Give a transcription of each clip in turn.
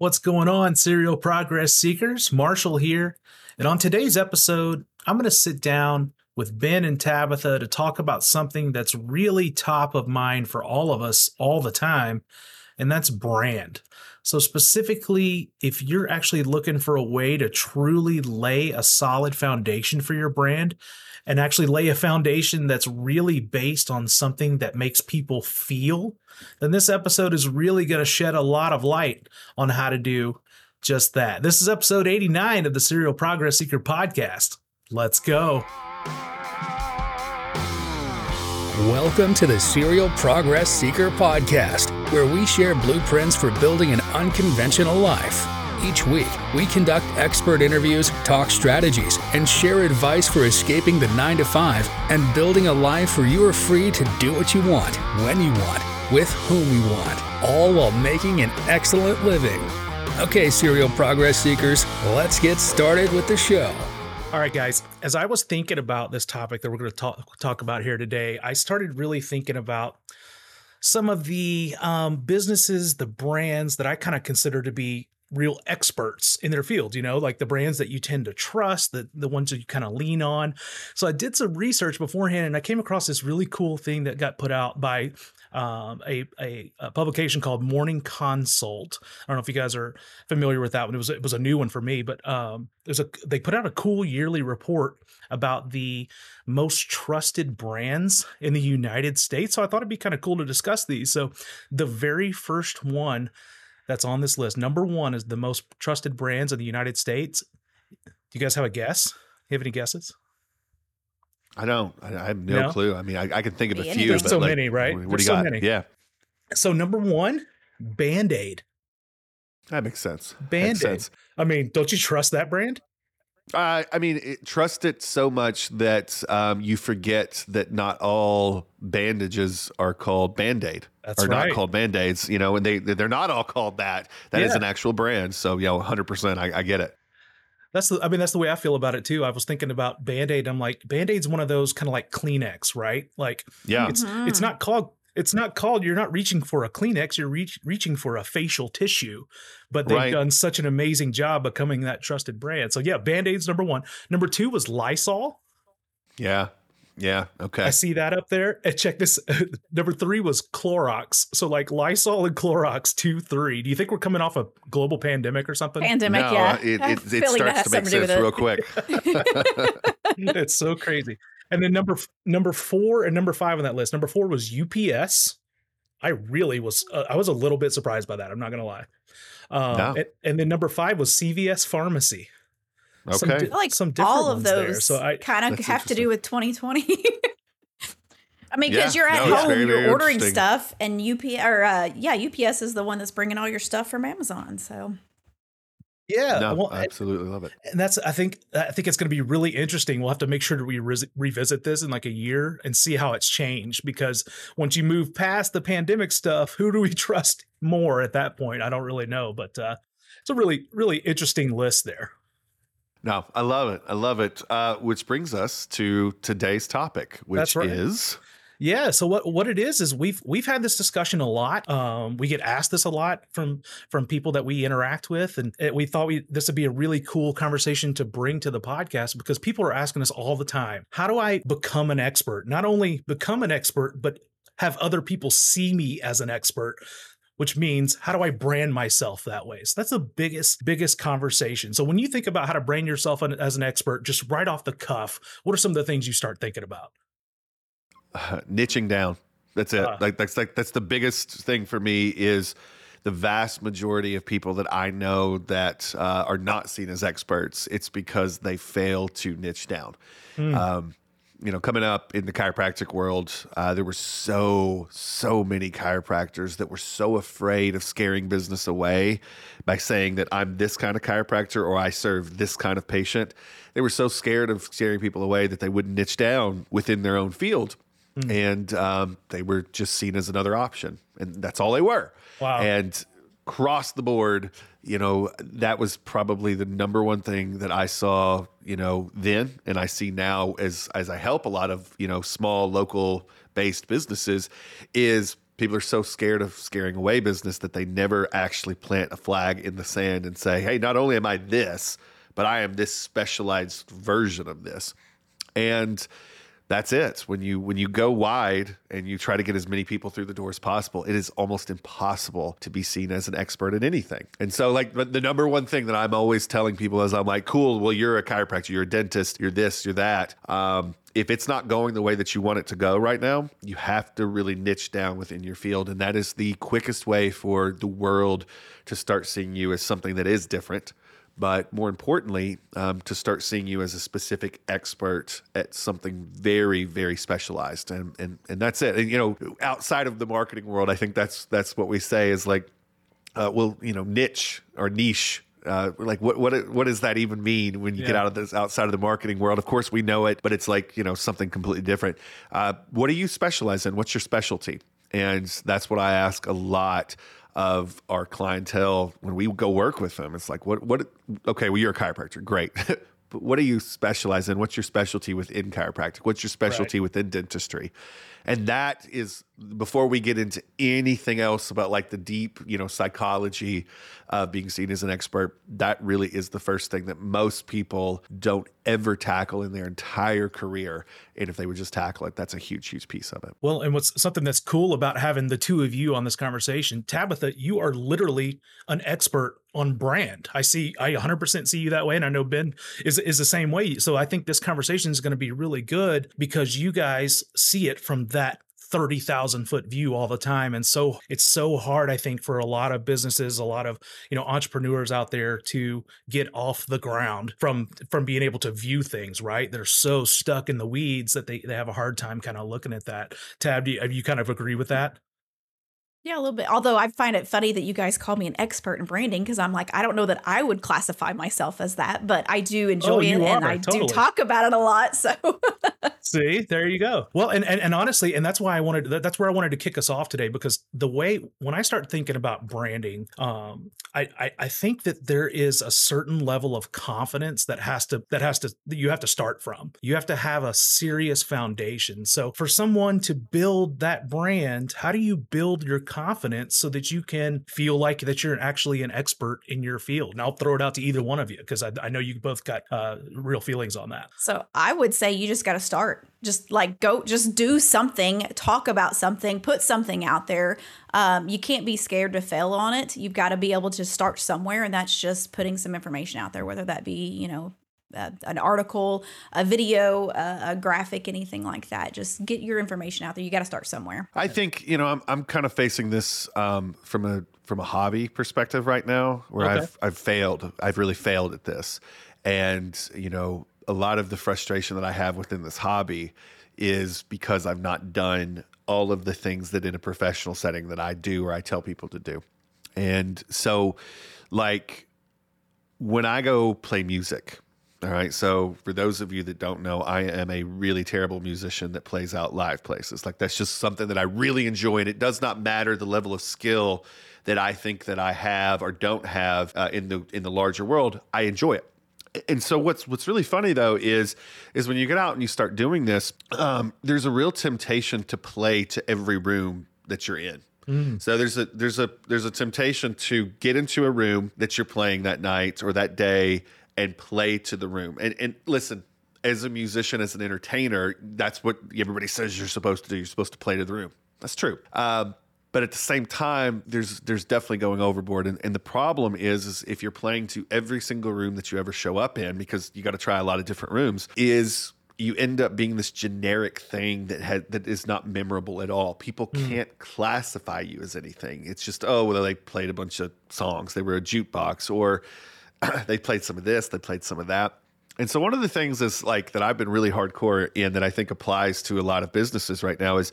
What's going on, serial progress seekers? Marshall here. And on today's episode, I'm going to sit down with Ben and Tabitha to talk about something that's really top of mind for all of us all the time, and that's brand. So, specifically, if you're actually looking for a way to truly lay a solid foundation for your brand and actually lay a foundation that's really based on something that makes people feel, then this episode is really going to shed a lot of light on how to do just that. This is episode 89 of the Serial Progress Seeker podcast. Let's go. Welcome to the Serial Progress Seeker podcast, where we share blueprints for building an unconventional life. Each week, we conduct expert interviews, talk strategies, and share advice for escaping the 9 to 5 and building a life where you are free to do what you want, when you want, with whom you want, all while making an excellent living. Okay, Serial Progress Seekers, let's get started with the show. All right, guys. As I was thinking about this topic that we're going to talk talk about here today, I started really thinking about some of the um, businesses, the brands that I kind of consider to be real experts in their field. You know, like the brands that you tend to trust, the the ones that you kind of lean on. So I did some research beforehand, and I came across this really cool thing that got put out by um, a, a, a, publication called Morning Consult. I don't know if you guys are familiar with that one. It was it was a new one for me, but um, there's a they put out a cool yearly report about the most trusted brands in the United States. So I thought it'd be kind of cool to discuss these. So the very first one that's on this list, number one, is the most trusted brands in the United States. Do you guys have a guess? You have any guesses? I don't. I, I have no, no, clue. I mean, I, I, can think of a few. There's but so like, many, right? What, what do you so got? Many. Yeah. So number one, Band Aid. That makes sense. Band Aid. I mean, don't you trust that brand? Uh, I mean, it, trust it so much that um, you forget that not all bandages are called Band Aid. That's are right. not called Band Aids, you know, and they they're not all called that. That yeah. is an actual brand. So, you know, 100%, I, I get it. That's the, I mean, that's the way I feel about it too. I was thinking about Band Aid. I'm like, Band Aid's one of those kind of like Kleenex, right? Like, yeah, it's mm-hmm. it's not called it's not called. You're not reaching for a Kleenex. You're reach, reaching for a facial tissue. But they've right. done such an amazing job becoming that trusted brand. So yeah, Band Aid's number one. Number two was Lysol. Yeah, yeah. Okay. I see that up there. And check this. Number three was Clorox. So like Lysol and Clorox, two, three. Do you think we're coming off a global pandemic or something? Pandemic, no, yeah. It, it, it starts to make sense real quick. it's so crazy. And then number number four and number five on that list. Number four was UPS. I really was. Uh, I was a little bit surprised by that. I'm not gonna lie. Um, no. and, and, then number five was CVS Pharmacy. Okay. Some, di- like some all of those so I, kind of have to do with 2020. I mean, because yeah, you're at no, home, very, you're ordering stuff, and UP or uh, yeah, UPS is the one that's bringing all your stuff from Amazon. So yeah, no, well, I absolutely love it. And that's I think I think it's going to be really interesting. We'll have to make sure that we re- revisit this in like a year and see how it's changed because once you move past the pandemic stuff, who do we trust more at that point? I don't really know, but uh, it's a really really interesting list there. No, I love it. I love it. Uh, which brings us to today's topic, which right. is yeah. So what what it is is we've we've had this discussion a lot. Um, we get asked this a lot from from people that we interact with, and we thought we this would be a really cool conversation to bring to the podcast because people are asking us all the time, how do I become an expert? Not only become an expert, but have other people see me as an expert which means how do I brand myself that way? So that's the biggest, biggest conversation. So when you think about how to brand yourself as an expert, just right off the cuff, what are some of the things you start thinking about? Uh, niching down. That's it. Uh, like that's like that's the biggest thing for me is the vast majority of people that I know that uh, are not seen as experts. It's because they fail to niche down. Hmm. Um, you know, coming up in the chiropractic world, uh, there were so, so many chiropractors that were so afraid of scaring business away by saying that I'm this kind of chiropractor or I serve this kind of patient. They were so scared of scaring people away that they wouldn't niche down within their own field mm. and um, they were just seen as another option, and that's all they were. Wow. And across the board, you know, that was probably the number one thing that I saw, you know, then, and I see now as as I help a lot of you know small local based businesses is people are so scared of scaring away business that they never actually plant a flag in the sand and say, hey, not only am I this, but I am this specialized version of this. And that's it. When you when you go wide and you try to get as many people through the door as possible, it is almost impossible to be seen as an expert in anything. And so, like the number one thing that I'm always telling people is, I'm like, cool. Well, you're a chiropractor, you're a dentist, you're this, you're that. Um, if it's not going the way that you want it to go right now, you have to really niche down within your field. And that is the quickest way for the world to start seeing you as something that is different. But more importantly, um, to start seeing you as a specific expert at something very, very specialized, and and and that's it. And you know, outside of the marketing world, I think that's that's what we say is like, uh, well, you know, niche or niche uh, like what what what does that even mean when you yeah. get out of this outside of the marketing world? Of course, we know it, but it's like you know something completely different. Uh, what do you specialize in? What's your specialty? And that's what I ask a lot of our clientele when we go work with them. It's like what what? Okay, well you're a chiropractor, great. but what do you specialize in? What's your specialty within chiropractic? What's your specialty right. within dentistry? And that is before we get into anything else about like the deep, you know, psychology of being seen as an expert, that really is the first thing that most people don't ever tackle in their entire career. And if they would just tackle it, that's a huge, huge piece of it. Well, and what's something that's cool about having the two of you on this conversation, Tabitha, you are literally an expert on brand. I see, I 100% see you that way. And I know Ben is, is the same way. So I think this conversation is going to be really good because you guys see it from that 30,000 foot view all the time. And so it's so hard, I think, for a lot of businesses, a lot of, you know, entrepreneurs out there to get off the ground from, from being able to view things, right? They're so stuck in the weeds that they, they have a hard time kind of looking at that. Tab, do you, you kind of agree with that? Yeah, a little bit. Although I find it funny that you guys call me an expert in branding because I'm like, I don't know that I would classify myself as that, but I do enjoy oh, it and I totally. do talk about it a lot. So see, there you go. Well, and, and and honestly, and that's why I wanted that's where I wanted to kick us off today because the way when I start thinking about branding, um, I, I I think that there is a certain level of confidence that has to that has to that you have to start from. You have to have a serious foundation. So for someone to build that brand, how do you build your confidence so that you can feel like that you're actually an expert in your field. And I'll throw it out to either one of you because I, I, know you both got uh, real feelings on that. So I would say you just got to start. Just like go, just do something, talk about something, put something out there. Um, you can't be scared to fail on it. You've got to be able to start somewhere, and that's just putting some information out there, whether that be you know uh, an article, a video, uh, a graphic, anything like that. Just get your information out there. You got to start somewhere. I think you know I'm I'm kind of facing this um, from a from a hobby perspective right now, where okay. I've I've failed. I've really failed at this, and you know a lot of the frustration that I have within this hobby is because I've not done all of the things that in a professional setting that I do or I tell people to do, and so like when I go play music all right. So, for those of you that don't know, I am a really terrible musician that plays out live places. Like, that's just something that I really enjoy. And it does not matter the level of skill that I think that I have or don't have uh, in the in the larger world. I enjoy it. And so what's what's really funny though is is when you get out and you start doing this, um, there's a real temptation to play to every room that you're in. Mm. So there's a there's a there's a temptation to get into a room that you're playing that night or that day and play to the room. And and listen, as a musician, as an entertainer, that's what everybody says you're supposed to do. You're supposed to play to the room. That's true. Um, but at the same time, there's there's definitely going overboard. And, and the problem is, is if you're playing to every single room that you ever show up in, because you got to try a lot of different rooms, is you end up being this generic thing that had that is not memorable at all. People mm. can't classify you as anything. It's just oh well, they played a bunch of songs. They were a jukebox or they played some of this, they played some of that. And so one of the things is like that I've been really hardcore in that I think applies to a lot of businesses right now is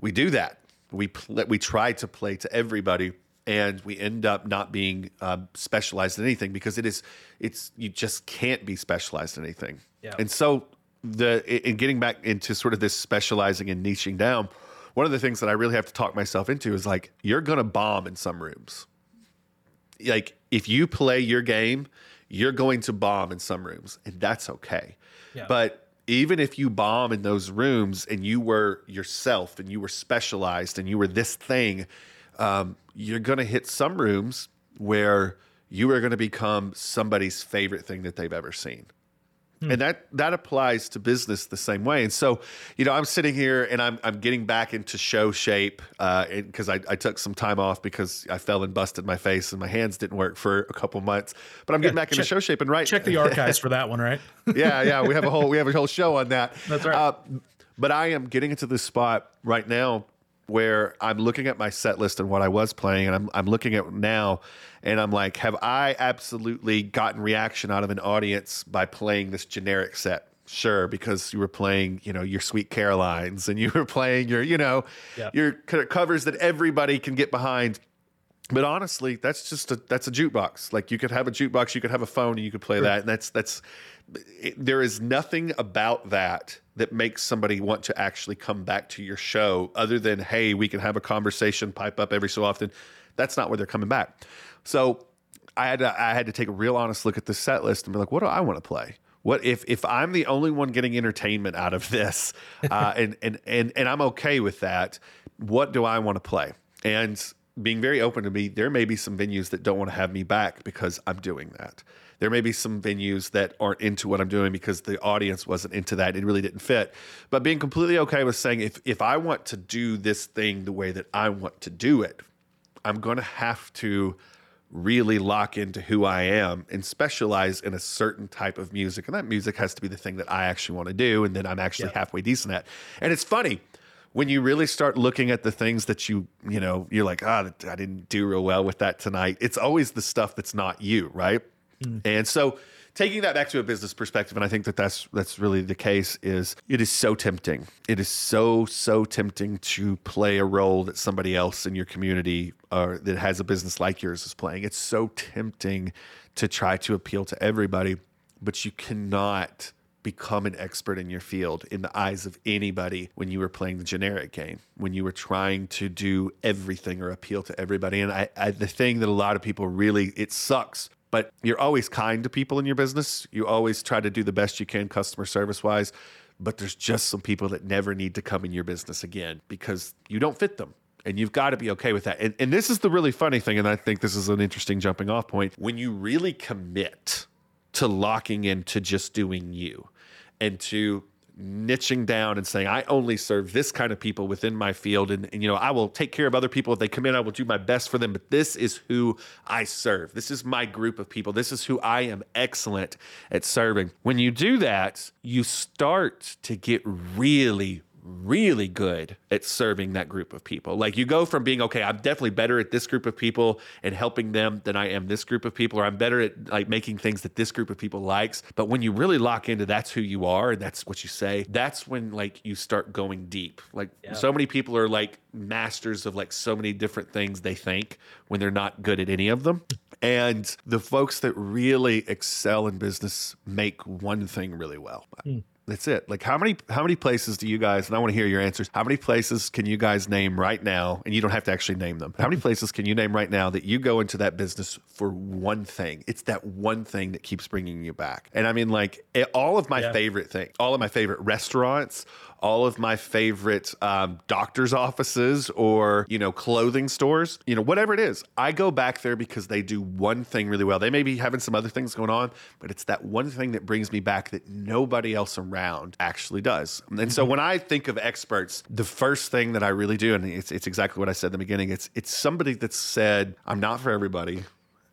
we do that. We pl- we try to play to everybody and we end up not being um, specialized in anything because it is it's you just can't be specialized in anything. Yeah. And so the in getting back into sort of this specializing and niching down, one of the things that I really have to talk myself into is like you're going to bomb in some rooms like if you play your game, you're going to bomb in some rooms, and that's okay. Yeah. But even if you bomb in those rooms and you were yourself and you were specialized and you were this thing, um, you're going to hit some rooms where you are going to become somebody's favorite thing that they've ever seen. Hmm. And that that applies to business the same way. And so, you know, I'm sitting here and I'm I'm getting back into show shape because uh, I, I took some time off because I fell and busted my face and my hands didn't work for a couple months. But I'm getting back check, into show shape and right. Check the archives for that one, right? yeah, yeah. We have a whole we have a whole show on that. That's right. Uh, but I am getting into this spot right now where I'm looking at my set list and what I was playing, and I'm I'm looking at now, and I'm like, have I absolutely gotten reaction out of an audience by playing this generic set? Sure, because you were playing, you know, your Sweet Carolines, and you were playing your, you know, yep. your covers that everybody can get behind. But honestly, that's just a that's a jukebox. Like you could have a jukebox, you could have a phone, and you could play that, and that's that's. There is nothing about that that makes somebody want to actually come back to your show other than hey we can have a conversation pipe up every so often. That's not where they're coming back. So i had to i had to take a real honest look at the set list and be like what do i want to play? What if if i'm the only one getting entertainment out of this uh, and, and and and i'm okay with that what do i want to play? And being very open to me there may be some venues that don't want to have me back because i'm doing that there may be some venues that aren't into what I'm doing because the audience wasn't into that. It really didn't fit. But being completely okay with saying if if I want to do this thing the way that I want to do it, I'm going to have to really lock into who I am and specialize in a certain type of music. And that music has to be the thing that I actually want to do and that I'm actually yeah. halfway decent at. And it's funny when you really start looking at the things that you, you know, you're like, ah, oh, I didn't do real well with that tonight. It's always the stuff that's not you, right? Mm. And so taking that back to a business perspective and i think that that's that's really the case is it is so tempting it is so so tempting to play a role that somebody else in your community or that has a business like yours is playing it's so tempting to try to appeal to everybody but you cannot become an expert in your field in the eyes of anybody when you were playing the generic game, when you were trying to do everything or appeal to everybody. And I, I, the thing that a lot of people really, it sucks but you're always kind to people in your business. You always try to do the best you can customer service wise. But there's just some people that never need to come in your business again because you don't fit them. And you've got to be okay with that. And, and this is the really funny thing. And I think this is an interesting jumping off point. When you really commit to locking into just doing you and to niching down and saying I only serve this kind of people within my field and, and, you know I will take care of other people. If they come in I will do my best for them. But this is who I serve. This is my group of people. This is who I am excellent at serving. When you do that you start to get really really good at serving that group of people. Like you go from being okay, I'm definitely better at this group of people and helping them than I am this group of people, or I'm better at like making things that this group of people likes. But when you really lock into that's who you are and that's what you say, that's when like you start going deep. Like yeah. so many people are like masters of like so many different things they think when they're not good at any of them. And the folks that really excel in business make one thing really well. Mm. That's it. Like how many how many places do you guys and I want to hear your answers. How many places can you guys name right now and you don't have to actually name them. How many places can you name right now that you go into that business for one thing? It's that one thing that keeps bringing you back. And I mean like it, all of my yeah. favorite things, all of my favorite restaurants, all of my favorite um, doctor's offices or you know clothing stores you know whatever it is i go back there because they do one thing really well. They may be having some other things going on but it's that one thing that brings me back that nobody else around actually does. And mm-hmm. so when i think of experts the first thing that i really do and it's, it's exactly what i said in the beginning it's it's somebody that said i'm not for everybody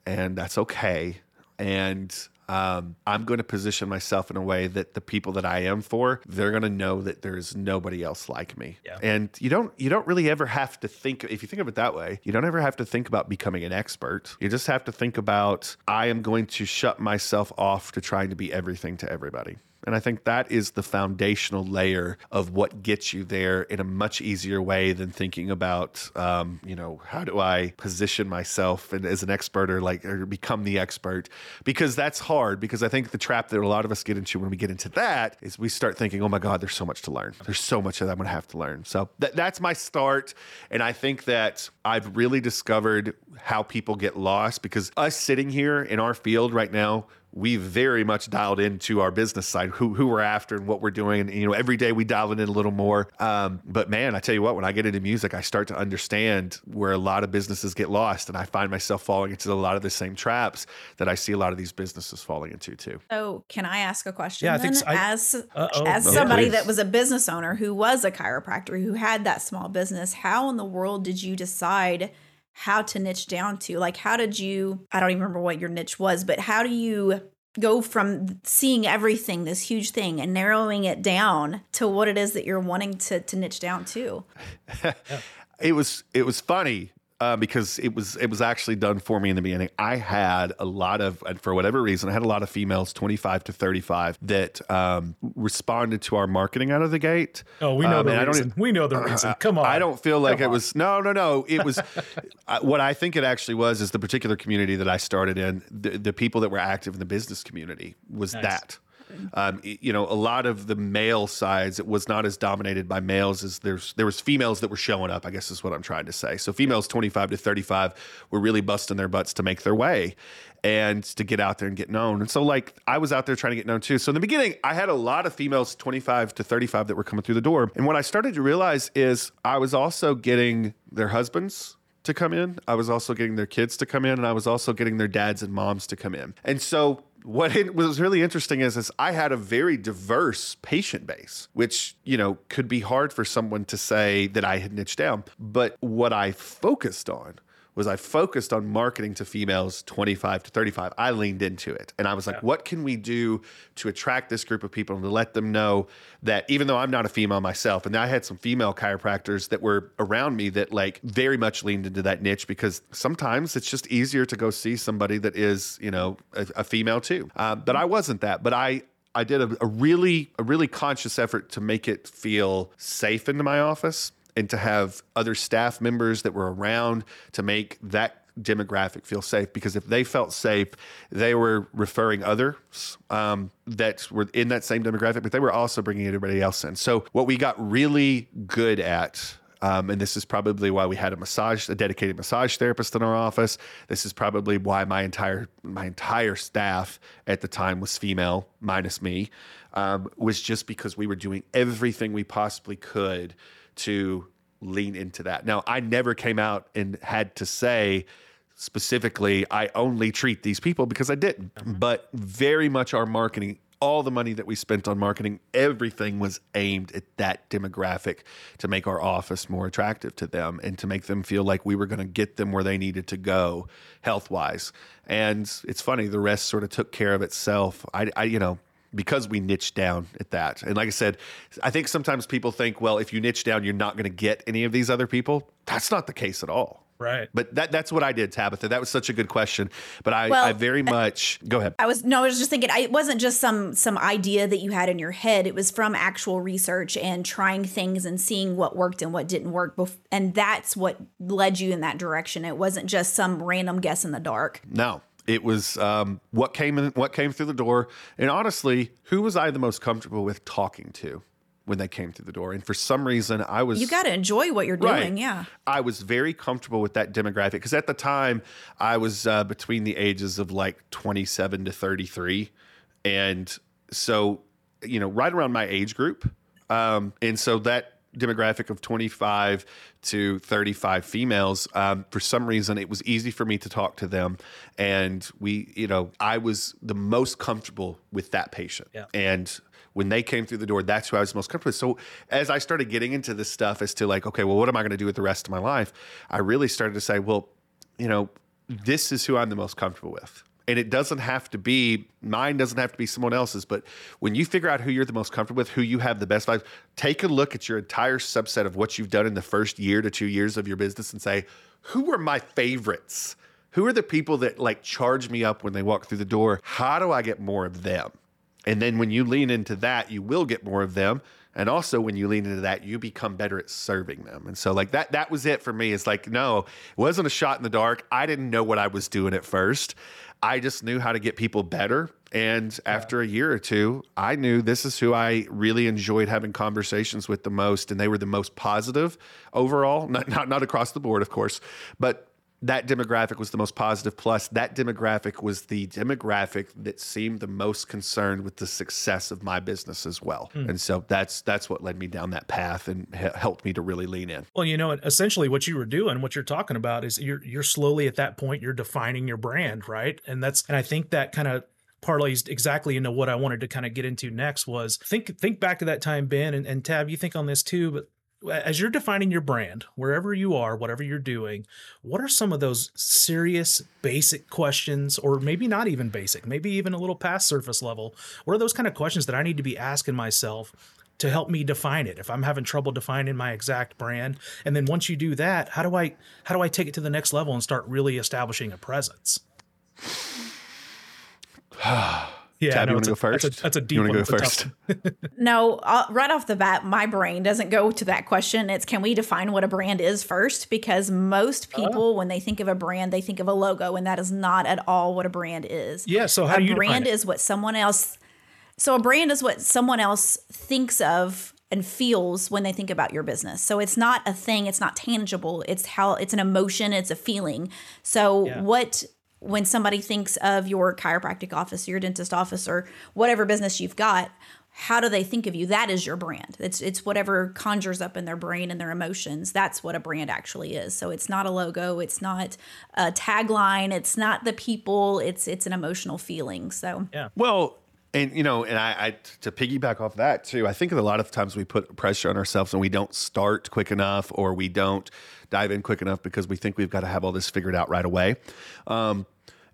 and that's okay. And um, I'm going to position myself in a way that the people that I am for, they're going to know that there's nobody else like me. Yeah. And you don't you don't really ever have to think if you think of it that way, you don't ever have to think about becoming an expert. You just have to think about I am going to shut myself off to trying to be everything to everybody. And I think that is the foundational layer of what gets you there in a much easier way than thinking about, um, you know, how do I position myself and as an expert or like or become the expert? Because that's hard. Because I think the trap that a lot of us get into when we get into that is we start thinking, oh my God, there's so much to learn. There's so much that I'm going to have to learn. So th- that's my start. And I think that I've really discovered how people get lost because us sitting here in our field right now, we very much dialed into our business side, who who we're after and what we're doing. And you know, every day we dial it in a little more. Um, but man, I tell you what, when I get into music, I start to understand where a lot of businesses get lost, and I find myself falling into a lot of the same traps that I see a lot of these businesses falling into too. So, can I ask a question? Yeah, I think so. I, as uh-oh. as somebody yeah, that was a business owner who was a chiropractor who had that small business, how in the world did you decide? How to niche down to? Like, how did you, I don't even remember what your niche was, but how do you go from seeing everything, this huge thing, and narrowing it down to what it is that you're wanting to, to niche down to? it was, it was funny uh, because it was it was actually done for me in the beginning. I had a lot of, and for whatever reason, I had a lot of females, twenty five to thirty five, that um, responded to our marketing out of the gate. Oh, we know um, the reason. we know the reason. Come on. I don't feel like Come it on. was. No, no, no. It was what I think it actually was. Is the particular community that I started in, the, the people that were active in the business community was nice. that. Um, you know, a lot of the male sides, it was not as dominated by males as there's there was females that were showing up. I guess is what I'm trying to say. So females 25 to 35 were really busting their butts to make their way and to get out there and get known. And so like I was out there trying to get known too. So in the beginning, I had a lot of females 25 to 35 that were coming through the door. And what I started to realize is I was also getting their husbands to come in. I was also getting their kids to come in and I was also getting their dads and moms to come in. And so what it was really interesting is, is I had a very diverse patient base, which, you know, could be hard for someone to say that I had niched down. But what I focused on was I focused on marketing to females 25 to 35. I leaned into it and I was like, yeah. what can we do to attract this group of people and to let them know that even though I'm not a female myself, and I had some female chiropractors that were around me that like very much leaned into that niche because sometimes it's just easier to go see somebody that is, you know, a, a female too. Uh, but I wasn't that. But I, I did a, a really a really conscious effort to make it feel safe into my office and to have other staff members that were around to make that demographic feel safe because if they felt safe, they were referring others um, that were in that same demographic, but they were also bringing everybody else in. So, what we got really good at. Um, and this is probably why we had a massage, a dedicated massage therapist in our office. This is probably why my entire my entire staff at the time was female, minus me, um, was just because we were doing everything we possibly could to lean into that. Now, I never came out and had to say specifically, I only treat these people because I didn't. Mm-hmm. But very much our marketing, all the money that we spent on marketing, everything was aimed at that demographic to make our office more attractive to them and to make them feel like we were going to get them where they needed to go health wise. And it's funny, the rest sort of took care of itself. I, I you know, because we niche down at that. And like I said, I think sometimes people think, well, if you niche down, you're not going to get any of these other people. That's not the case at all. Right. But that that's what I did, Tabitha. That was such a good question. But I, well, I very much go ahead. I was no, I was just thinking I, it wasn't just some some idea that you had in your head. It was from actual research and trying things and seeing what worked and what didn't work. Bef- and that's what led you in that direction. It wasn't just some random guess in the dark. No, it was um, what came in, what came through the door, and honestly, who was I the most comfortable with talking to when they came through the door? And for some reason, I was. You got to enjoy what you're doing, yeah. I was very comfortable with that demographic because at the time I was uh, between the ages of like 27 to 33, and so you know, right around my age group, um, and so that demographic of 25 to 35 females um, for some reason it was easy for me to talk to them. And we you know i was the most comfortable with that patient. Yeah. and when they came through the door that's who i was most comfortable with. So as i started getting into this stuff as to like okay well what am i going to do with the rest of my life? I really started to say well you know this is who i'm the most comfortable with and it doesn't have to be mine doesn't have to be someone else's but when you figure out who you're the most comfortable with who you have the best vibes take a look at your entire subset of what you've done in the first year to two years of your business and say who are my favorites? Who are the people that like charge me up when they walk through the door? How do i get more of them? And then when you lean into that you will get more of them. And also when you lean into that you become better at serving them. And so like that that was it for me. It's like no it wasn't a shot in the dark. I didn't know what i was doing at first I just knew how to get people better. And after a year or two, I knew this is who I really enjoyed having conversations with the most. And they were the most positive overall, not, not, not across the board, of course, but that demographic was the most positive. Plus, that demographic was the demographic that seemed the most concerned with the success of my business as well. Mm. And so that's that's what led me down that path and helped me to really lean in. Well, you know, essentially what you were doing, what you're talking about is you're you're slowly at that point you're defining your brand, right? And that's and I think that kind of parlays exactly into what I wanted to kind of get into next was think think back to that time, Ben and, and Tab, you think on this too, but as you're defining your brand, wherever you are, whatever you're doing, what are some of those serious, basic questions, or maybe not even basic, maybe even a little past surface level? What are those kind of questions that I need to be asking myself to help me define it if I'm having trouble defining my exact brand? And then once you do that, how do I how do I take it to the next level and start really establishing a presence? Yeah, Tab, no, you want to go first? That's a, that's a deep you want to go first? no, uh, right off the bat, my brain doesn't go to that question. It's can we define what a brand is first? Because most uh-huh. people, when they think of a brand, they think of a logo, and that is not at all what a brand is. Yeah. So how a do you brand is what someone else. So a brand is what someone else thinks of and feels when they think about your business. So it's not a thing, it's not tangible. It's how it's an emotion, it's a feeling. So yeah. what when somebody thinks of your chiropractic office, your dentist office, or whatever business you've got, how do they think of you? That is your brand. It's it's whatever conjures up in their brain and their emotions. That's what a brand actually is. So it's not a logo, it's not a tagline, it's not the people, it's it's an emotional feeling. So yeah. Well, and you know, and I, I to piggyback off that too, I think a lot of times we put pressure on ourselves and we don't start quick enough or we don't dive in quick enough because we think we've got to have all this figured out right away. Um,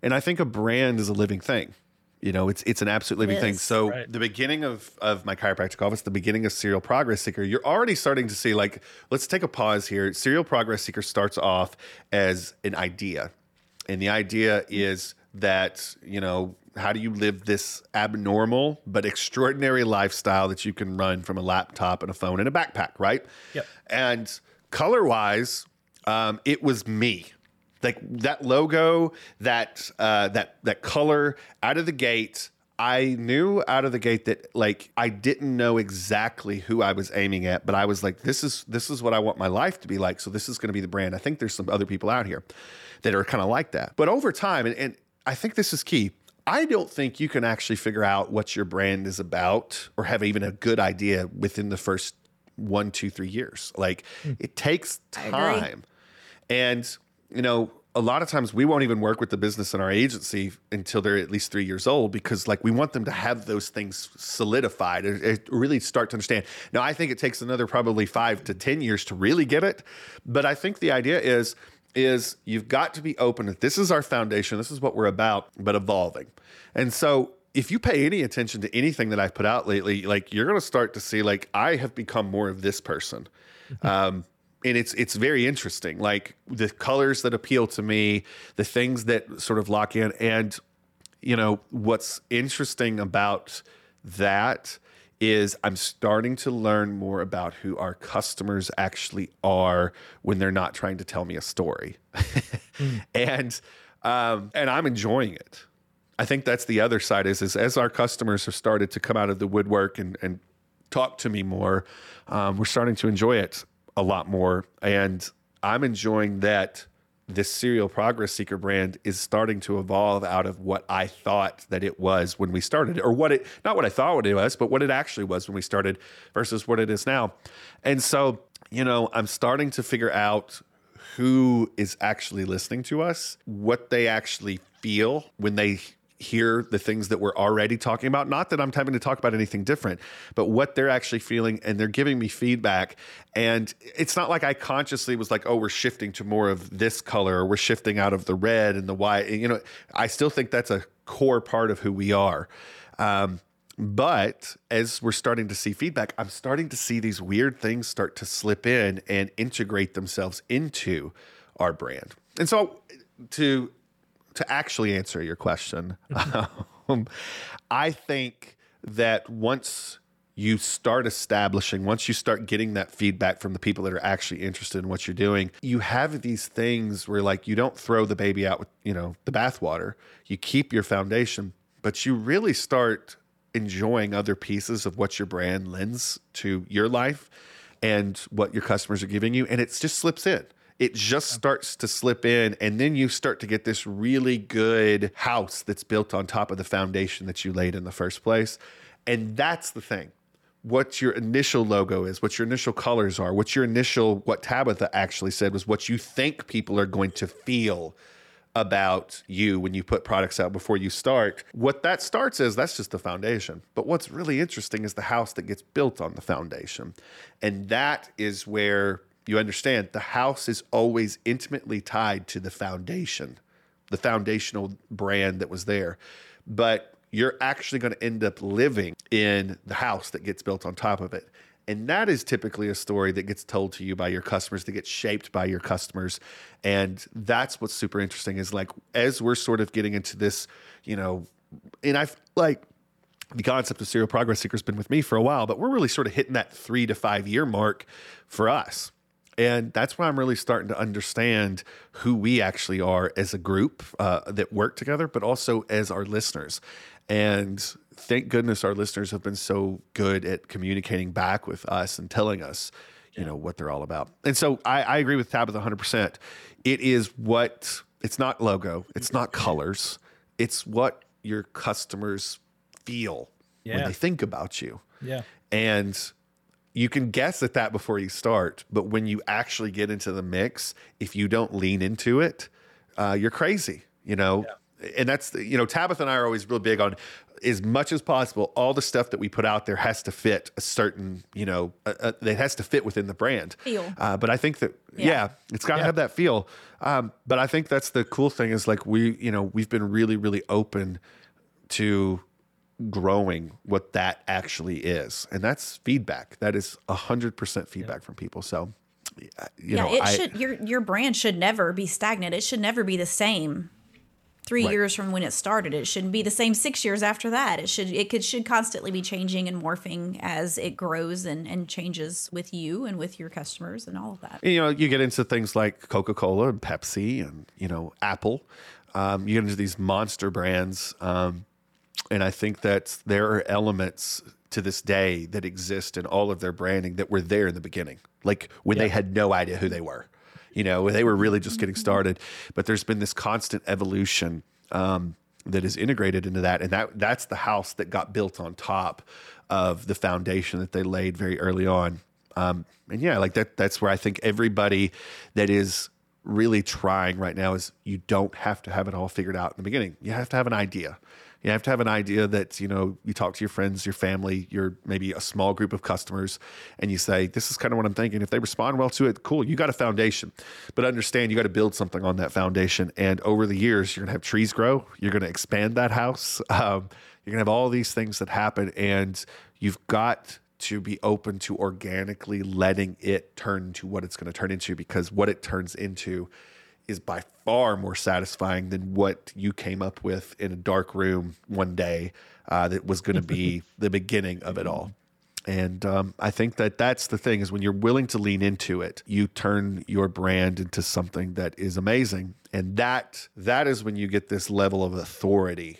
and I think a brand is a living thing. You know, it's it's an absolute living thing. So right. the beginning of of my chiropractic office, the beginning of Serial Progress Seeker, you're already starting to see like, let's take a pause here. Serial Progress Seeker starts off as an idea, and the idea is that you know how do you live this abnormal but extraordinary lifestyle that you can run from a laptop and a phone and a backpack, right? Yep. And color wise, um, it was me. Like that logo, that uh, that that color out of the gate. I knew out of the gate that like I didn't know exactly who I was aiming at, but I was like, this is this is what I want my life to be like. So this is going to be the brand. I think there's some other people out here that are kind of like that. But over time, and, and I think this is key. I don't think you can actually figure out what your brand is about or have even a good idea within the first one, two, three years. Like mm. it takes time. And, you know, a lot of times we won't even work with the business in our agency until they're at least three years old because like we want them to have those things solidified and really start to understand now i think it takes another probably five to ten years to really get it but i think the idea is is you've got to be open that this is our foundation, this is what we're about, but evolving. And so if you pay any attention to anything that I've put out lately, like you're going to start to see like I have become more of this person. Mm-hmm. Um, and it's it's very interesting like the colors that appeal to me the things that sort of lock in and you know what's interesting about that is I'm starting to learn more about who our customers actually are when they're not trying to tell me a story. mm. And um, and I'm enjoying it. I think that's the other side is, is as our customers have started to come out of the woodwork and, and talk to me more, um, we're starting to enjoy it a lot more. And I'm enjoying that this serial progress seeker brand is starting to evolve out of what I thought that it was when we started, or what it not what I thought it was, but what it actually was when we started versus what it is now. And so, you know, I'm starting to figure out who is actually listening to us, what they actually feel when they hear the things that we're already talking about. Not that I'm having to talk about anything different, but what they're actually feeling, and they're giving me feedback. And it's not like I consciously was like, oh, we're shifting to more of this color, or we're shifting out of the red and the white. You know, I still think that's a core part of who we are. Um, but as we're starting to see feedback, I'm starting to see these weird things start to slip in and integrate themselves into our brand. And so to to actually answer your question, um, I think that once you start establishing, once you start getting that feedback from the people that are actually interested in what you're doing, you have these things where like you don't throw the baby out with, you know, the bathwater. You keep your foundation, but you really start enjoying other pieces of what your brand lends to your life and what your customers are giving you. And it just slips in It just starts to slip in, and then you start to get this really good house that's built on top of the foundation that you laid in the first place. And that's the thing. What your initial logo is, what your initial colors are, what your initial, what Tabitha actually said was what you think people are going to feel about you when you put products out before you start. What that starts is that's just the foundation. But what's really interesting is the house that gets built on the foundation. And that is where you understand the house is always intimately tied to the foundation, the foundational brand that was there. But you're actually going to end up living in the house that gets built on top of it. And that is typically a story that gets told to you by your customers, that gets shaped by your customers. And that's what's super interesting is like, as we're sort of getting into this, you know, and I've like, the concept of serial progress seeker has been with me for a while, but we're really sort of hitting that three to five year mark for us. And that's where I'm really starting to understand who we actually are as a group uh, that work together, but also as our listeners. And thank goodness our listeners have been so good at communicating back with us and telling us, you know, what they're all about. And so I, I agree with Tabitha 100%. It is what, it's not logo, it's not colors, it's what your customers feel yeah. when they think about you. Yeah. And you can guess at that before you start, but when you actually get into the mix, if you don't lean into it, uh, you're crazy, you know? Yeah and that's you know Tabitha and I are always real big on as much as possible, all the stuff that we put out there has to fit a certain, you know, it has to fit within the brand. Feel. Uh, but I think that, yeah, yeah it's got to yeah. have that feel. Um, but I think that's the cool thing is like we, you know, we've been really, really open to growing what that actually is. And that's feedback. That is a hundred percent feedback yeah. from people. So, you yeah, know, it I, should, your, your brand should never be stagnant. It should never be the same three right. years from when it started. It shouldn't be the same six years after that. It should it could should constantly be changing and morphing as it grows and, and changes with you and with your customers and all of that. You know, you get into things like Coca Cola and Pepsi and you know Apple. Um, you get into these monster brands, um, and I think that there are elements to this day that exist in all of their branding that were there in the beginning, like when yeah. they had no idea who they were you know, when they were really just getting started. But there's been this constant evolution um, that is integrated into that, and that that's the house that got built on top of the foundation that they laid very early on. Um, and yeah, like that. That's where I think everybody that is really trying right now is you don't have to have it all figured out in the beginning. You have to have an idea. You have to have an idea that, you know, you talk to your friends, your family, your maybe a small group of customers, and you say, This is kind of what I'm thinking. If they respond well to it, cool, you got a foundation. But understand you got to build something on that foundation. And over the years, you're gonna have trees grow, you're gonna expand that house. Um, you're gonna have all these things that happen, and you've got to be open to organically letting it turn to what it's going to turn into because what it turns into is by far more satisfying than what you came up with in a dark room one day uh, that was going to be the beginning of it all. And um, I think that that's the thing is when you're willing to lean into it, you turn your brand into something that is amazing. And that that is when you get this level of authority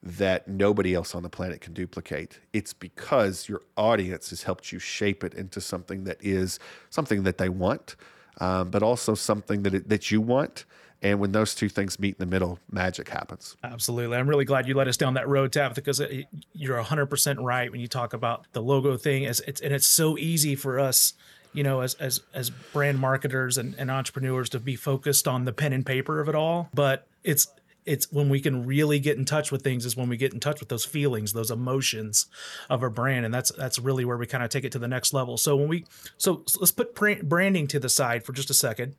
that nobody else on the planet can duplicate. It's because your audience has helped you shape it into something that is something that they want, um, but also something that it, that you want. And when those two things meet in the middle, magic happens. Absolutely. I'm really glad you led us down that road, Tabitha, because you're 100% right when you talk about the logo thing. As it's, and it's so easy for us, you know, as, as, as brand marketers and, and entrepreneurs to be focused on the pen and paper of it all. But it's, it's when we can really get in touch with things is when we get in touch with those feelings those emotions of a brand and that's that's really where we kind of take it to the next level. So when we so, let's put branding to the side for just a second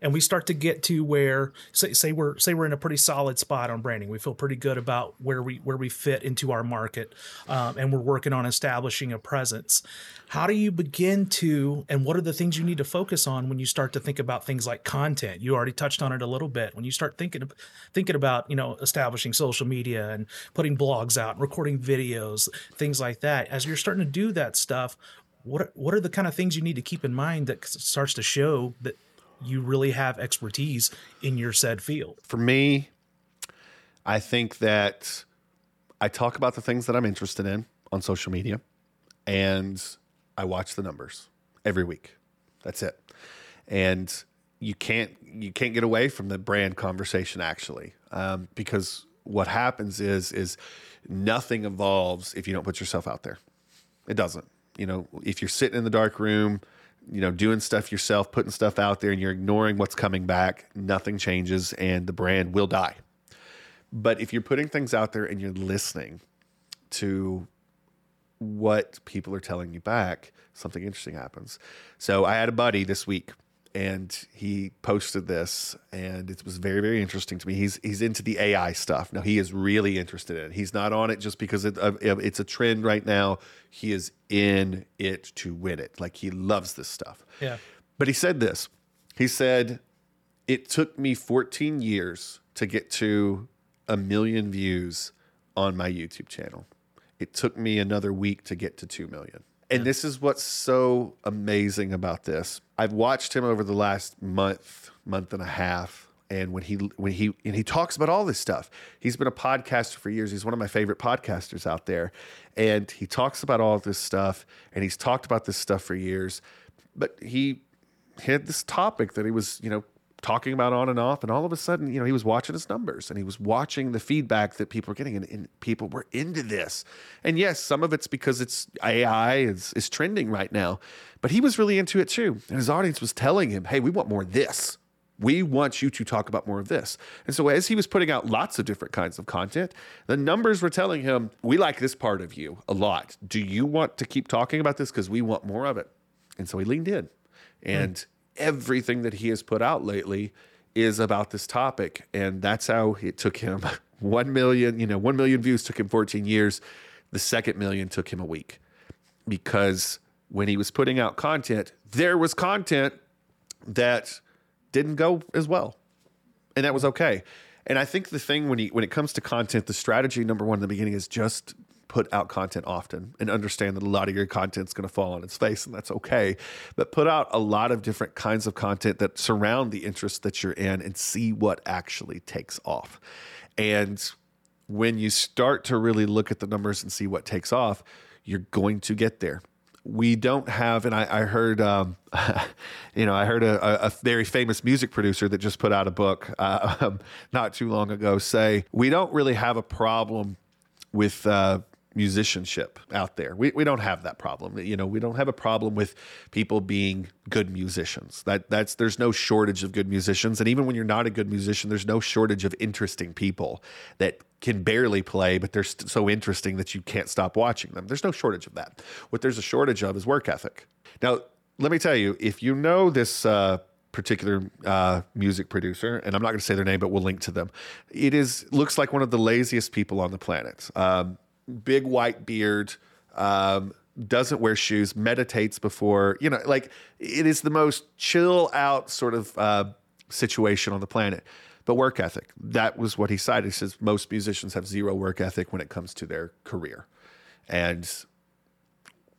and we start to get to where say, say we're say we're in a pretty solid spot on branding. We feel pretty good about where we where we fit into our market um, and we're working on establishing a presence. How do you begin to and what are the things you need to focus on when you start to think about things like content? You already touched on it a little bit. When you start thinking thinking about you know establishing social media and putting blogs out and recording videos things like that as you're starting to do that stuff what what are the kind of things you need to keep in mind that starts to show that you really have expertise in your said field. For me, I think that I talk about the things that I'm interested in on social media and I watch the numbers every week. That's it. And you can't you can't get away from the brand conversation actually um, because what happens is is nothing evolves if you don't put yourself out there. It doesn't. You know, if you're sitting in the dark room, you know, doing stuff yourself, putting stuff out there, and you're ignoring what's coming back, nothing changes, and the brand will die. But if you're putting things out there and you're listening to what people are telling you back, something interesting happens. So I had a buddy this week and he posted this and it was very very interesting to me. He's he's into the ai stuff. Now he is really interested in it. He's not on it just because it, uh, it's a trend right now. He is in it to win it. Like he loves this stuff. Yeah. But he said this. He said it took me 14 years to get to a million views on my youtube channel. It took me another week to get to 2 million and this is what's so amazing about this. I've watched him over the last month, month and a half. And when he when he and he talks about all this stuff, he's been a podcaster for years. He's one of my favorite podcasters out there, and he talks about all this stuff. And he's talked about this stuff for years. But he had this topic that he was, you know, talking about on and off. And all of a sudden, you know, he was watching his numbers and he was watching the feedback that people were getting. And, and people were into this. And yes, some of it's because it's AI is, is trending right now, but he was really into it too. And his audience was telling him, hey, we want more of this. We want you to talk about more of this. And so, as he was putting out lots of different kinds of content, the numbers were telling him, We like this part of you a lot. Do you want to keep talking about this? Because we want more of it. And so he leaned in. And mm everything that he has put out lately is about this topic. And that's how it took him 1 million, you know, 1 million views took him 14 years. The second million took him a week because when he was putting out content, there was content that didn't go as well. And that was okay. And I think the thing when he when it comes to content, the strategy number one in the beginning is just put out content often and understand that a lot of your content's going to fall on its face and that's okay. But put out a lot of different kinds of content that surround the interests that you're in and see what actually takes off. And when you start to really look at the numbers and see what takes off you're going to get there. We don't have, and I, I heard, um, you know, I heard a, a, very famous music producer that just put out a book uh, not too long ago say we don't really have a problem with uh, musicianship out there. We, we don't have that problem. You know, we don't have a problem with people being good musicians. That that's there's no shortage of good musicians and even when you're not a good musician, there's no shortage of interesting people that can barely play but they're st- so interesting that you can't stop watching them. There's no shortage of that. What there's a shortage of is work ethic. Now, let me tell you, if you know this uh, particular uh, music producer, and I'm not going to say their name, but we'll link to them. It is looks like one of the laziest people on the planet. Um, big white beard, um, doesn't wear shoes, meditates before, you know, like it is the most chill out sort of uh, situation on the planet. But work ethic, that was what he cited. He says most musicians have zero work ethic when it comes to their career. And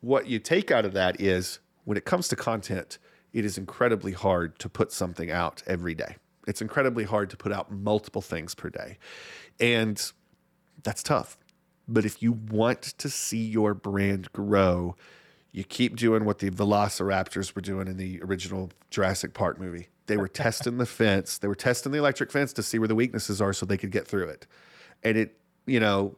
what you take out of that is when it comes to content, it is incredibly hard to put something out every day. It's incredibly hard to put out multiple things per day. And that's tough. But if you want to see your brand grow, you keep doing what the velociraptors were doing in the original Jurassic Park movie. They were testing the fence, they were testing the electric fence to see where the weaknesses are so they could get through it. And it, you know,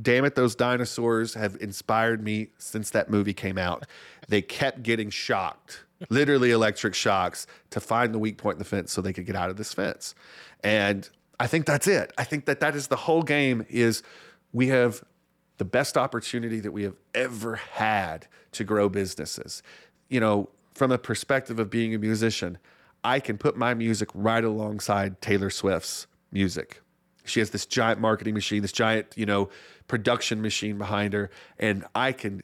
damn it, those dinosaurs have inspired me since that movie came out. They kept getting shocked, literally electric shocks, to find the weak point in the fence so they could get out of this fence. And I think that's it. I think that that is the whole game is we have the best opportunity that we have ever had to grow businesses. You know, from a perspective of being a musician, I can put my music right alongside Taylor Swift's music. She has this giant marketing machine, this giant, you know, production machine behind her, and I can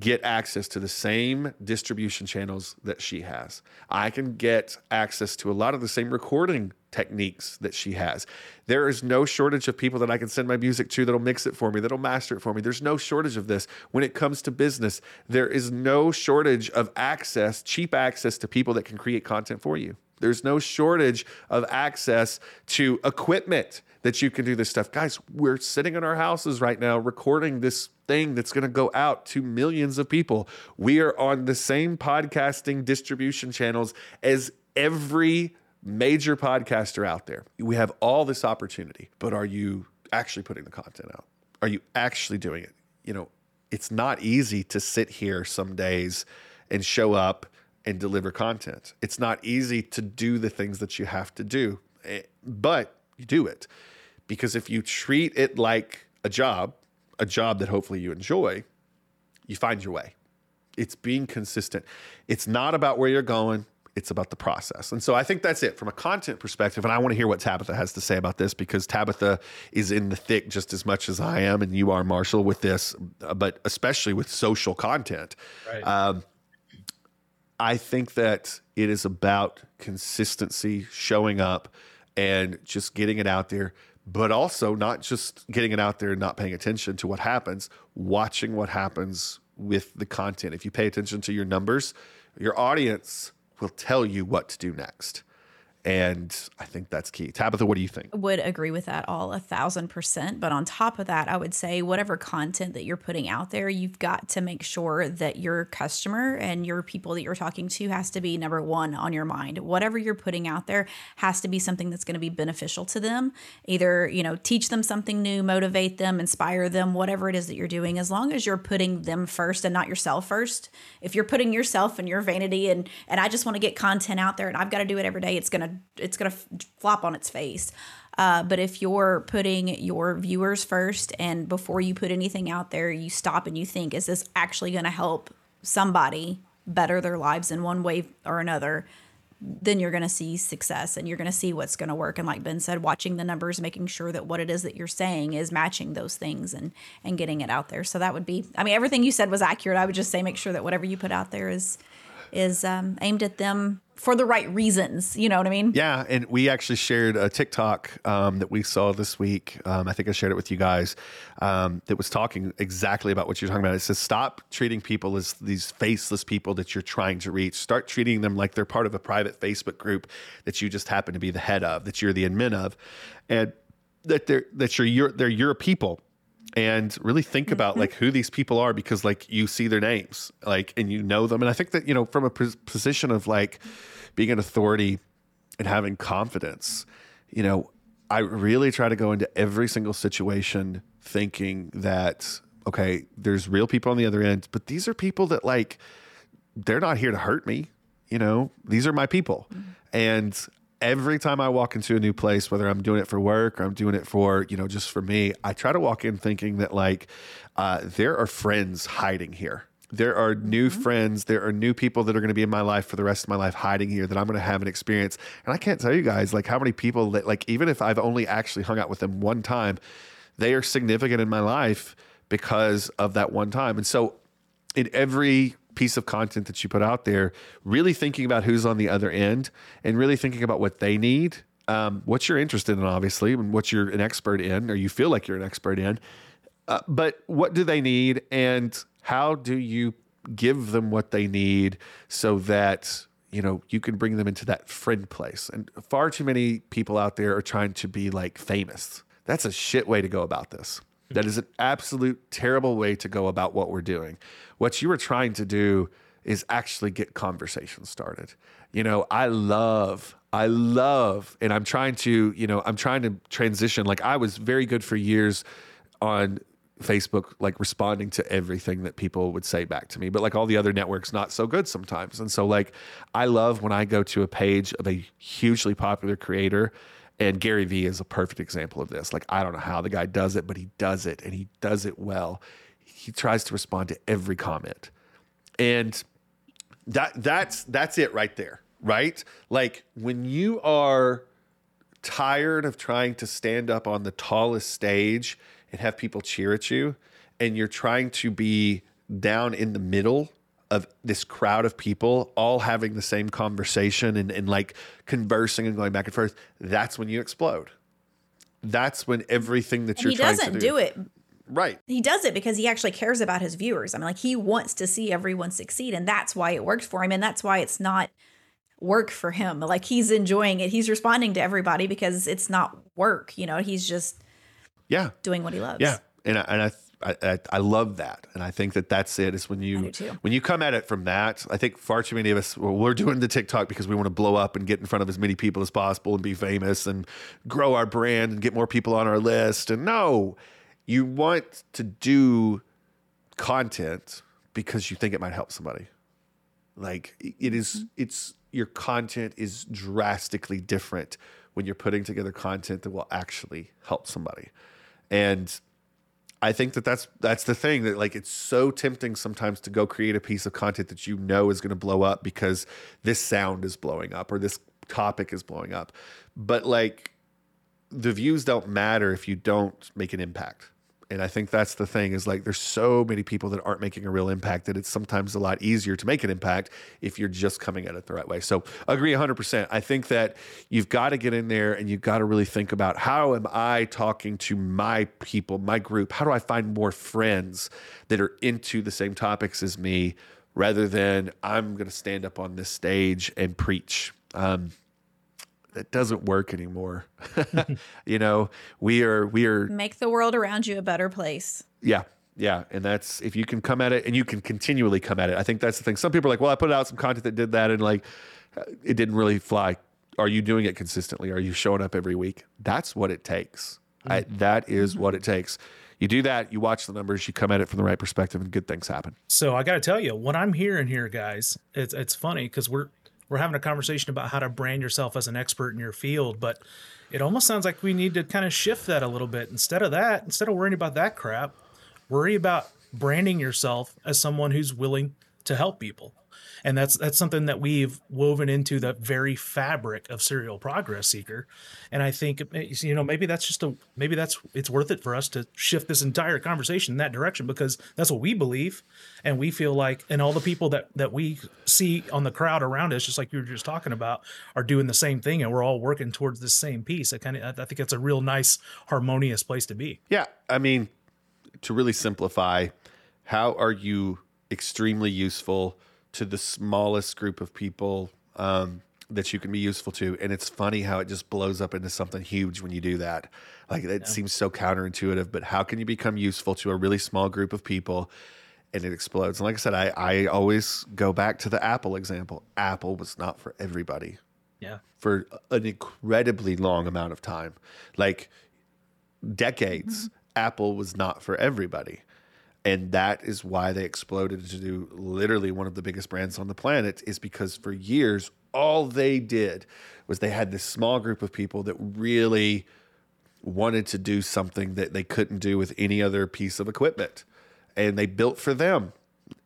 get access to the same distribution channels that she has. I can get access to a lot of the same recording techniques that she has. There is no shortage of people that I can send my music to that'll mix it for me, that'll master it for me. There's no shortage of this. When it comes to business, there is no shortage of access, cheap access to people that can create content for you. There's no shortage of access to equipment that you can do this stuff. Guys, we're sitting in our houses right now recording this thing that's going to go out to millions of people. We are on the same podcasting distribution channels as every major podcaster out there. We have all this opportunity, but are you actually putting the content out? Are you actually doing it? You know, it's not easy to sit here some days and show up and deliver content. It's not easy to do the things that you have to do, eh, but you do it. Because if you treat it like a job, a job that hopefully you enjoy, you find your way. It's being consistent. It's not about where you're going, it's about the process. And so I think that's it from a content perspective. And I want to hear what Tabitha has to say about this because Tabitha is in the thick just as much as I am, and you are, Marshall, with this, but especially with social content. Right. Um, I think that it is about consistency, showing up, and just getting it out there, but also not just getting it out there and not paying attention to what happens, watching what happens with the content. If you pay attention to your numbers, your audience will tell you what to do next. And I think that's key. Tabitha, what do you think? Would agree with that all a thousand percent. But on top of that, I would say whatever content that you're putting out there, you've got to make sure that your customer and your people that you're talking to has to be number one on your mind. Whatever you're putting out there has to be something that's going to be beneficial to them. Either, you know, teach them something new, motivate them, inspire them, whatever it is that you're doing, as long as you're putting them first and not yourself first. If you're putting yourself and your vanity and and I just want to get content out there and I've got to do it every day, it's gonna it's gonna flop on its face. Uh, but if you're putting your viewers first and before you put anything out there, you stop and you think, is this actually going to help somebody better their lives in one way or another? Then you're going to see success and you're going to see what's going to work. And like Ben said, watching the numbers, making sure that what it is that you're saying is matching those things and and getting it out there. So that would be, I mean, everything you said was accurate. I would just say make sure that whatever you put out there is is um, aimed at them for the right reasons. You know what I mean? Yeah. And we actually shared a TikTok um, that we saw this week. Um, I think I shared it with you guys um, that was talking exactly about what you're talking about. It says, stop treating people as these faceless people that you're trying to reach. Start treating them like they're part of a private Facebook group that you just happen to be the head of, that you're the admin of, and that they're, that you're, you're they're your people and really think about mm-hmm. like who these people are because like you see their names like and you know them and i think that you know from a position of like being an authority and having confidence you know i really try to go into every single situation thinking that okay there's real people on the other end but these are people that like they're not here to hurt me you know these are my people mm-hmm. and every time I walk into a new place, whether I'm doing it for work or I'm doing it for, you know, just for me, I try to walk in thinking that like uh, there are friends hiding here. There are new mm-hmm. friends. There are new people that are going to be in my life for the rest of my life hiding here that I'm going to have an experience. And I can't tell you guys like how many people that like, even if I've only actually hung out with them one time, they are significant in my life because of that one time. And so in every piece of content that you put out there, really thinking about who's on the other end and really thinking about what they need, um, what you're interested in, obviously, and what you're an expert in, or you feel like you're an expert in. Uh, but what do they need, and how do you give them what they need so that you know you can bring them into that friend place? And far too many people out there are trying to be like famous. That's a shit way to go about this. That is an absolute terrible way to go about what we're doing. What you were trying to do is actually get conversations started. You know, I love, I love, and I'm trying to, you know, I'm trying to transition. Like I was very good for years on Facebook, like responding to everything that people would say back to me. But like all the other networks, not so good sometimes. And so, like, I love when I go to a page of a hugely popular creator and Gary Vee is a perfect example of this. Like, I don't know how the guy does it, but he does it and he does it well. He tries to respond to every comment. And that that's that's it right there, right? Like when you are tired of trying to stand up on the tallest stage and have people cheer at you and you're trying to be down in the middle of this crowd of people all having the same conversation and, and like conversing and going back and forth, that's when you explode. That's when everything that and you're he doesn't do, do it Right. He does it because he actually cares about his viewers. I mean, like he wants to see everyone succeed, and that's why it worked for him, and that's why it's not work for him. Like he's enjoying it. He's responding to everybody because it's not work. You know, he's just yeah doing what he loves. Yeah, and I, and I I, I, I, love that, and I think that that's it. Is when you when you come at it from that. I think far too many of us well, we're doing the TikTok because we want to blow up and get in front of as many people as possible and be famous and grow our brand and get more people on our list. And no, you want to do content because you think it might help somebody. Like it is, mm-hmm. it's your content is drastically different when you're putting together content that will actually help somebody. And I think that that's that's the thing that like it's so tempting sometimes to go create a piece of content that you know is going to blow up because this sound is blowing up or this topic is blowing up. But like the views don't matter if you don't make an impact and I think that's the thing is like there's so many people that aren't making a real impact that it's sometimes a lot easier to make an impact if you're just coming at it the right way. So agree 100%. I think that you've got to get in there and you've got to really think about how am I talking to my people, my group? How do I find more friends that are into the same topics as me rather than I'm going to stand up on this stage and preach. Um, it doesn't work anymore. you know, we are we are make the world around you a better place. Yeah. Yeah, and that's if you can come at it and you can continually come at it. I think that's the thing. Some people are like, "Well, I put out some content that did that and like it didn't really fly." Are you doing it consistently? Are you showing up every week? That's what it takes. Mm-hmm. I, that is mm-hmm. what it takes. You do that, you watch the numbers, you come at it from the right perspective, and good things happen. So I got to tell you, what I'm hearing here, guys, it's it's funny because we're we're having a conversation about how to brand yourself as an expert in your field, but it almost sounds like we need to kind of shift that a little bit. Instead of that, instead of worrying about that crap, worry about branding yourself as someone who's willing to help people and that's that's something that we've woven into the very fabric of serial progress seeker. And i think eh, you know maybe that's just a maybe that's it's worth it for us to shift this entire conversation in that direction because that's what we believe. And we feel like and all the people that that we see on the crowd around us just like you were just talking about are doing the same thing and we're all working towards the same piece. I kind of i think it's a real nice harmonious place to be. Yeah. I mean to really simplify how are you extremely useful to the smallest group of people um, that you can be useful to. And it's funny how it just blows up into something huge when you do that. Like it yeah. seems so counterintuitive, but how can you become useful to a really small group of people? And it explodes. And like I said, I, I always go back to the Apple example. Apple was not for everybody. Yeah. For an incredibly long amount of time. Like decades, mm-hmm. Apple was not for everybody and that is why they exploded to do literally one of the biggest brands on the planet is because for years all they did was they had this small group of people that really wanted to do something that they couldn't do with any other piece of equipment. And they built for them.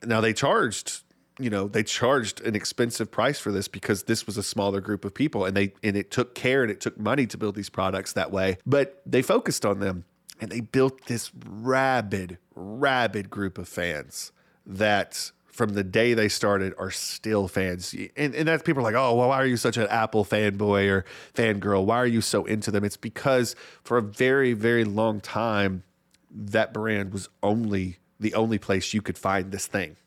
Now they charged you know they charged an expensive price for this because this was a smaller group of people and they and it took care and it took money to build these products that way. But they focused on them and they built this rabid, rabid group of fans that from the day they started are still fans. And, and that's people are like, oh, well, why are you such an Apple fanboy or fangirl? Why are you so into them? It's because for a very, very long time, that brand was only the only place you could find this thing.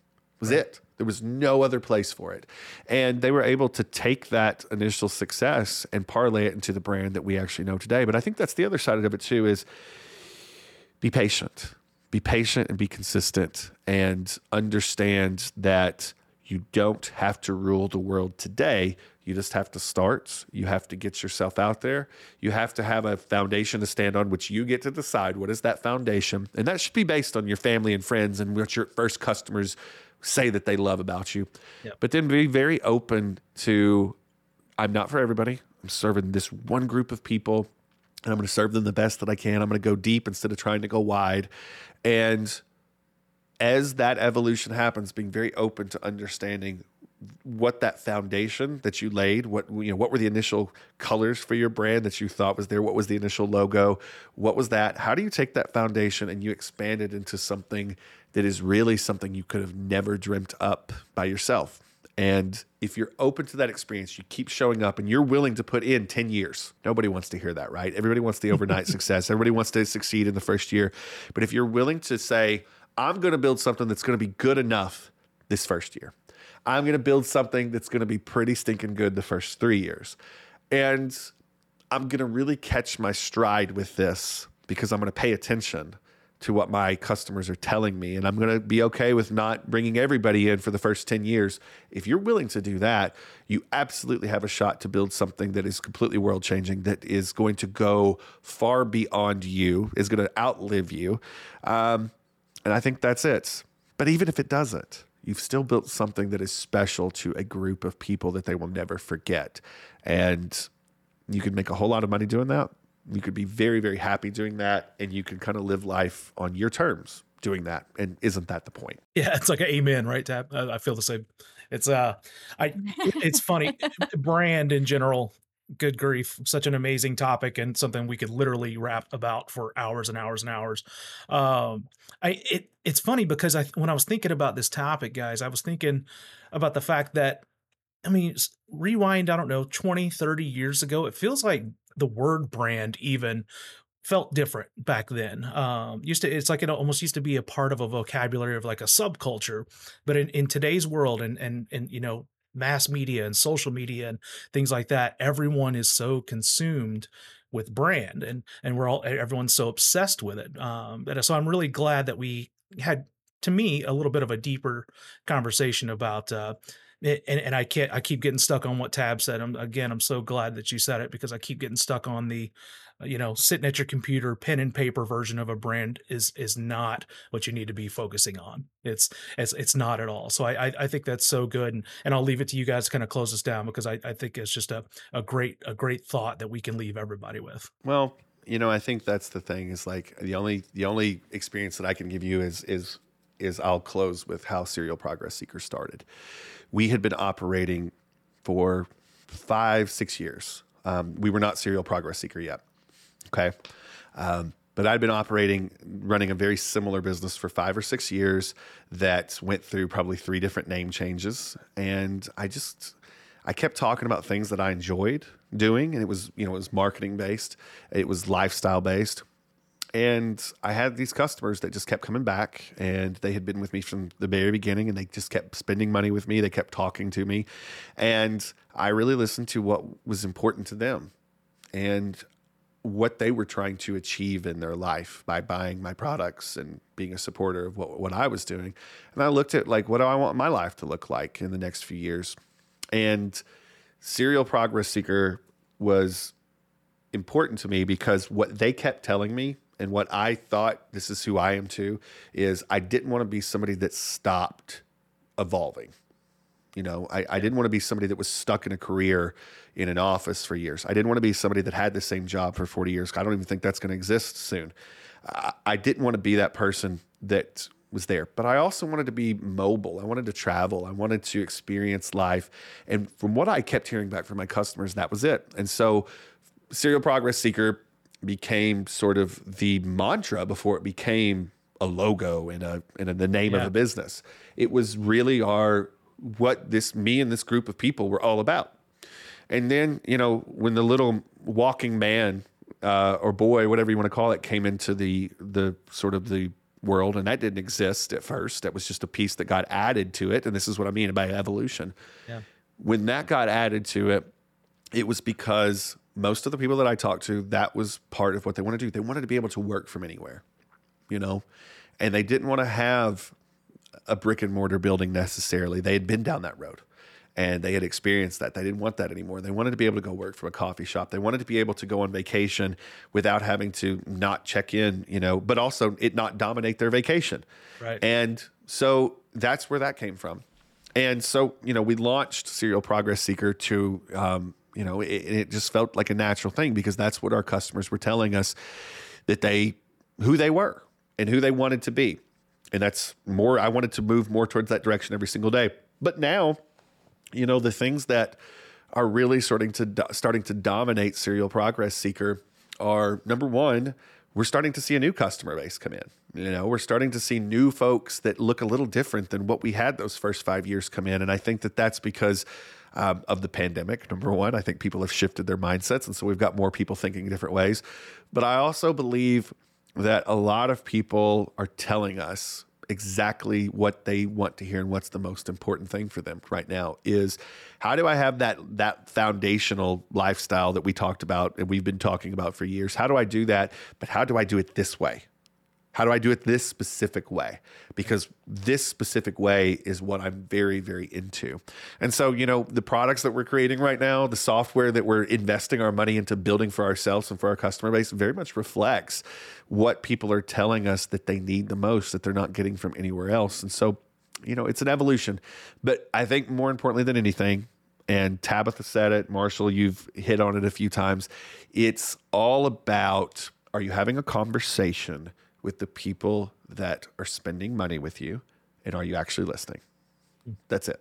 Was right. it. There was no other place for it. And they were able to take that initial success and parlay it into the brand that we actually know today. But I think that's the other side of it too is be patient. Be patient and be consistent and understand that you don't have to rule the world today. You just have to start. You have to get yourself out there. You have to have a foundation to stand on, which you get to decide what is that foundation. And that should be based on your family and friends and what your first customers say that they love about you. Yep. But then be very open to I'm not for everybody. I'm serving this one group of people and I'm going to serve them the best that I can. I'm going to go deep instead of trying to go wide. And as that evolution happens, being very open to understanding what that foundation that you laid, what you know, what were the initial colors for your brand that you thought was there? What was the initial logo? What was that? How do you take that foundation and you expand it into something that is really something you could have never dreamt up by yourself? And if you're open to that experience, you keep showing up and you're willing to put in 10 years. Nobody wants to hear that, right? Everybody wants the overnight success. Everybody wants to succeed in the first year. But if you're willing to say, I'm going to build something that's going to be good enough this first year, I'm going to build something that's going to be pretty stinking good the first three years. And I'm going to really catch my stride with this because I'm going to pay attention to what my customers are telling me. And I'm going to be okay with not bringing everybody in for the first 10 years. If you're willing to do that, you absolutely have a shot to build something that is completely world changing, that is going to go far beyond you, is going to outlive you. Um, and I think that's it. But even if it doesn't, you've still built something that is special to a group of people that they will never forget. And you can make a whole lot of money doing that you could be very, very happy doing that, and you can kind of live life on your terms doing that. And isn't that the point? Yeah, it's like an amen, right? Tab. I feel the same. It's uh, I. It's funny. brand in general. Good grief, such an amazing topic and something we could literally rap about for hours and hours and hours. Um, I it it's funny because I when I was thinking about this topic, guys, I was thinking about the fact that I mean, rewind, I don't know, 20, 30 years ago, it feels like the word brand even felt different back then. Um, used to, it's like it almost used to be a part of a vocabulary of like a subculture. But in, in today's world and, and, and, you know, mass media and social media and things like that, everyone is so consumed with brand and, and we're all, everyone's so obsessed with it. Um, and so I'm really glad that we had, to me, a little bit of a deeper conversation about, uh, and, and I can't. I keep getting stuck on what Tab said. I'm, again, I'm so glad that you said it because I keep getting stuck on the, uh, you know, sitting at your computer, pen and paper version of a brand is is not what you need to be focusing on. It's it's it's not at all. So I I, I think that's so good, and and I'll leave it to you guys to kind of close this down because I I think it's just a a great a great thought that we can leave everybody with. Well, you know, I think that's the thing is like the only the only experience that I can give you is is is I'll close with how Serial Progress Seeker started we had been operating for five, six years. Um, we were not serial progress seeker yet. Okay. Um, but I'd been operating, running a very similar business for five or six years that went through probably three different name changes. And I just, I kept talking about things that I enjoyed doing. And it was, you know, it was marketing based, it was lifestyle based. And I had these customers that just kept coming back, and they had been with me from the very beginning, and they just kept spending money with me. They kept talking to me, and I really listened to what was important to them and what they were trying to achieve in their life by buying my products and being a supporter of what, what I was doing. And I looked at like, what do I want my life to look like in the next few years? And Serial Progress Seeker was important to me because what they kept telling me and what I thought this is who I am too is I didn't want to be somebody that stopped evolving. You know, I, I didn't want to be somebody that was stuck in a career in an office for years. I didn't want to be somebody that had the same job for 40 years. I don't even think that's going to exist soon. I, I didn't want to be that person that was there, but I also wanted to be mobile. I wanted to travel. I wanted to experience life. And from what I kept hearing back from my customers, that was it. And so, Serial Progress Seeker became sort of the mantra before it became a logo and a and a, the name yeah. of a business. It was really our what this me and this group of people were all about. And then you know when the little walking man uh, or boy, whatever you want to call it, came into the the sort of the world, and that didn't exist at first. That was just a piece that got added to it, and this is what I mean by evolution. Yeah. When that got added to it, it was because most of the people that I talked to, that was part of what they wanted to do. They wanted to be able to work from anywhere, you know, and they didn't want to have a brick and mortar building necessarily. They had been down that road and they had experienced that. They didn't want that anymore. They wanted to be able to go work from a coffee shop. They wanted to be able to go on vacation without having to not check in, you know, but also it not dominate their vacation. Right. And so that's where that came from. And so, you know, we launched Serial Progress Seeker to um, you know, it, it just felt like a natural thing because that's what our customers were telling us that they, who they were and who they wanted to be. And that's more, I wanted to move more towards that direction every single day. But now, you know, the things that are really starting to starting to dominate serial progress seeker are number one, we're starting to see a new customer base come in. You know, we're starting to see new folks that look a little different than what we had those first five years come in. And I think that that's because um, of the pandemic. Number one, I think people have shifted their mindsets. And so we've got more people thinking different ways. But I also believe that a lot of people are telling us exactly what they want to hear and what's the most important thing for them right now is how do I have that that foundational lifestyle that we talked about and we've been talking about for years? How do I do that? But how do I do it this way? How do I do it this specific way? Because this specific way is what I'm very, very into. And so, you know, the products that we're creating right now, the software that we're investing our money into building for ourselves and for our customer base very much reflects what people are telling us that they need the most that they're not getting from anywhere else. And so, you know, it's an evolution. But I think more importantly than anything, and Tabitha said it, Marshall, you've hit on it a few times. It's all about are you having a conversation with the people that are spending money with you and are you actually listening? That's it.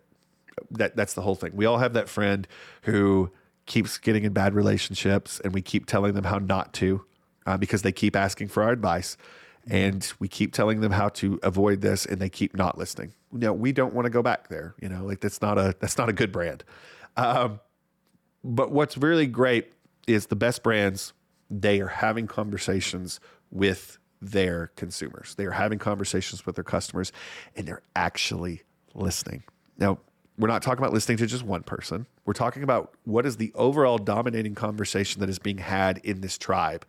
That that's the whole thing. We all have that friend who keeps getting in bad relationships and we keep telling them how not to uh, because they keep asking for our advice and we keep telling them how to avoid this and they keep not listening no we don't want to go back there you know like that's not a that's not a good brand um, but what's really great is the best brands they are having conversations with their consumers they are having conversations with their customers and they're actually listening now we're not talking about listening to just one person we're talking about what is the overall dominating conversation that is being had in this tribe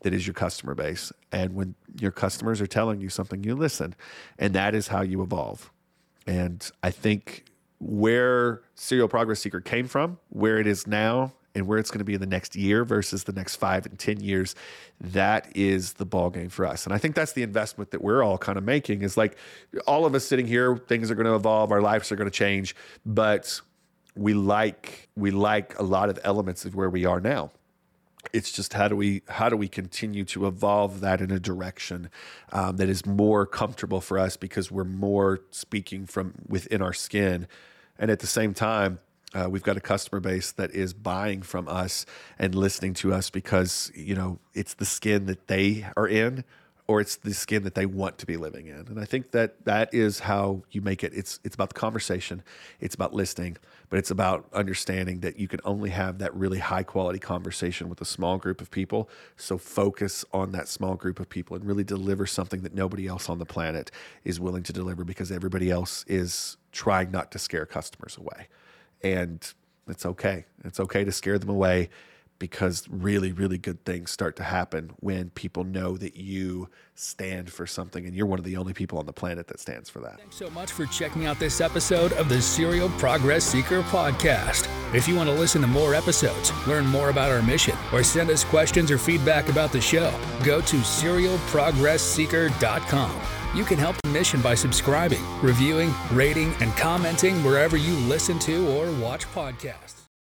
that is your customer base. And when your customers are telling you something, you listen. And that is how you evolve. And I think where Serial Progress Seeker came from, where it is now, and where it's going to be in the next year versus the next five and 10 years, that is the ball game for us. And I think that's the investment that we're all kind of making is like all of us sitting here, things are going to evolve, our lives are going to change, but we like we like a lot of elements of where we are now it's just how do we how do we continue to evolve that in a direction um, that is more comfortable for us because we're more speaking from within our skin and at the same time uh, we've got a customer base that is buying from us and listening to us because you know it's the skin that they are in or it's the skin that they want to be living in. And I think that that is how you make it. It's it's about the conversation, it's about listening, but it's about understanding that you can only have that really high quality conversation with a small group of people. So focus on that small group of people and really deliver something that nobody else on the planet is willing to deliver because everybody else is trying not to scare customers away. And it's okay. It's okay to scare them away because really, really good things start to happen when people know that you stand for something and you're one of the only people on the planet that stands for that. Thanks so much for checking out this episode of the Serial Progress Seeker podcast. If you want to listen to more episodes, learn more about our mission, or send us questions or feedback about the show, go to serialprogressseeker.com. You can help the mission by subscribing, reviewing, rating, and commenting wherever you listen to or watch podcasts.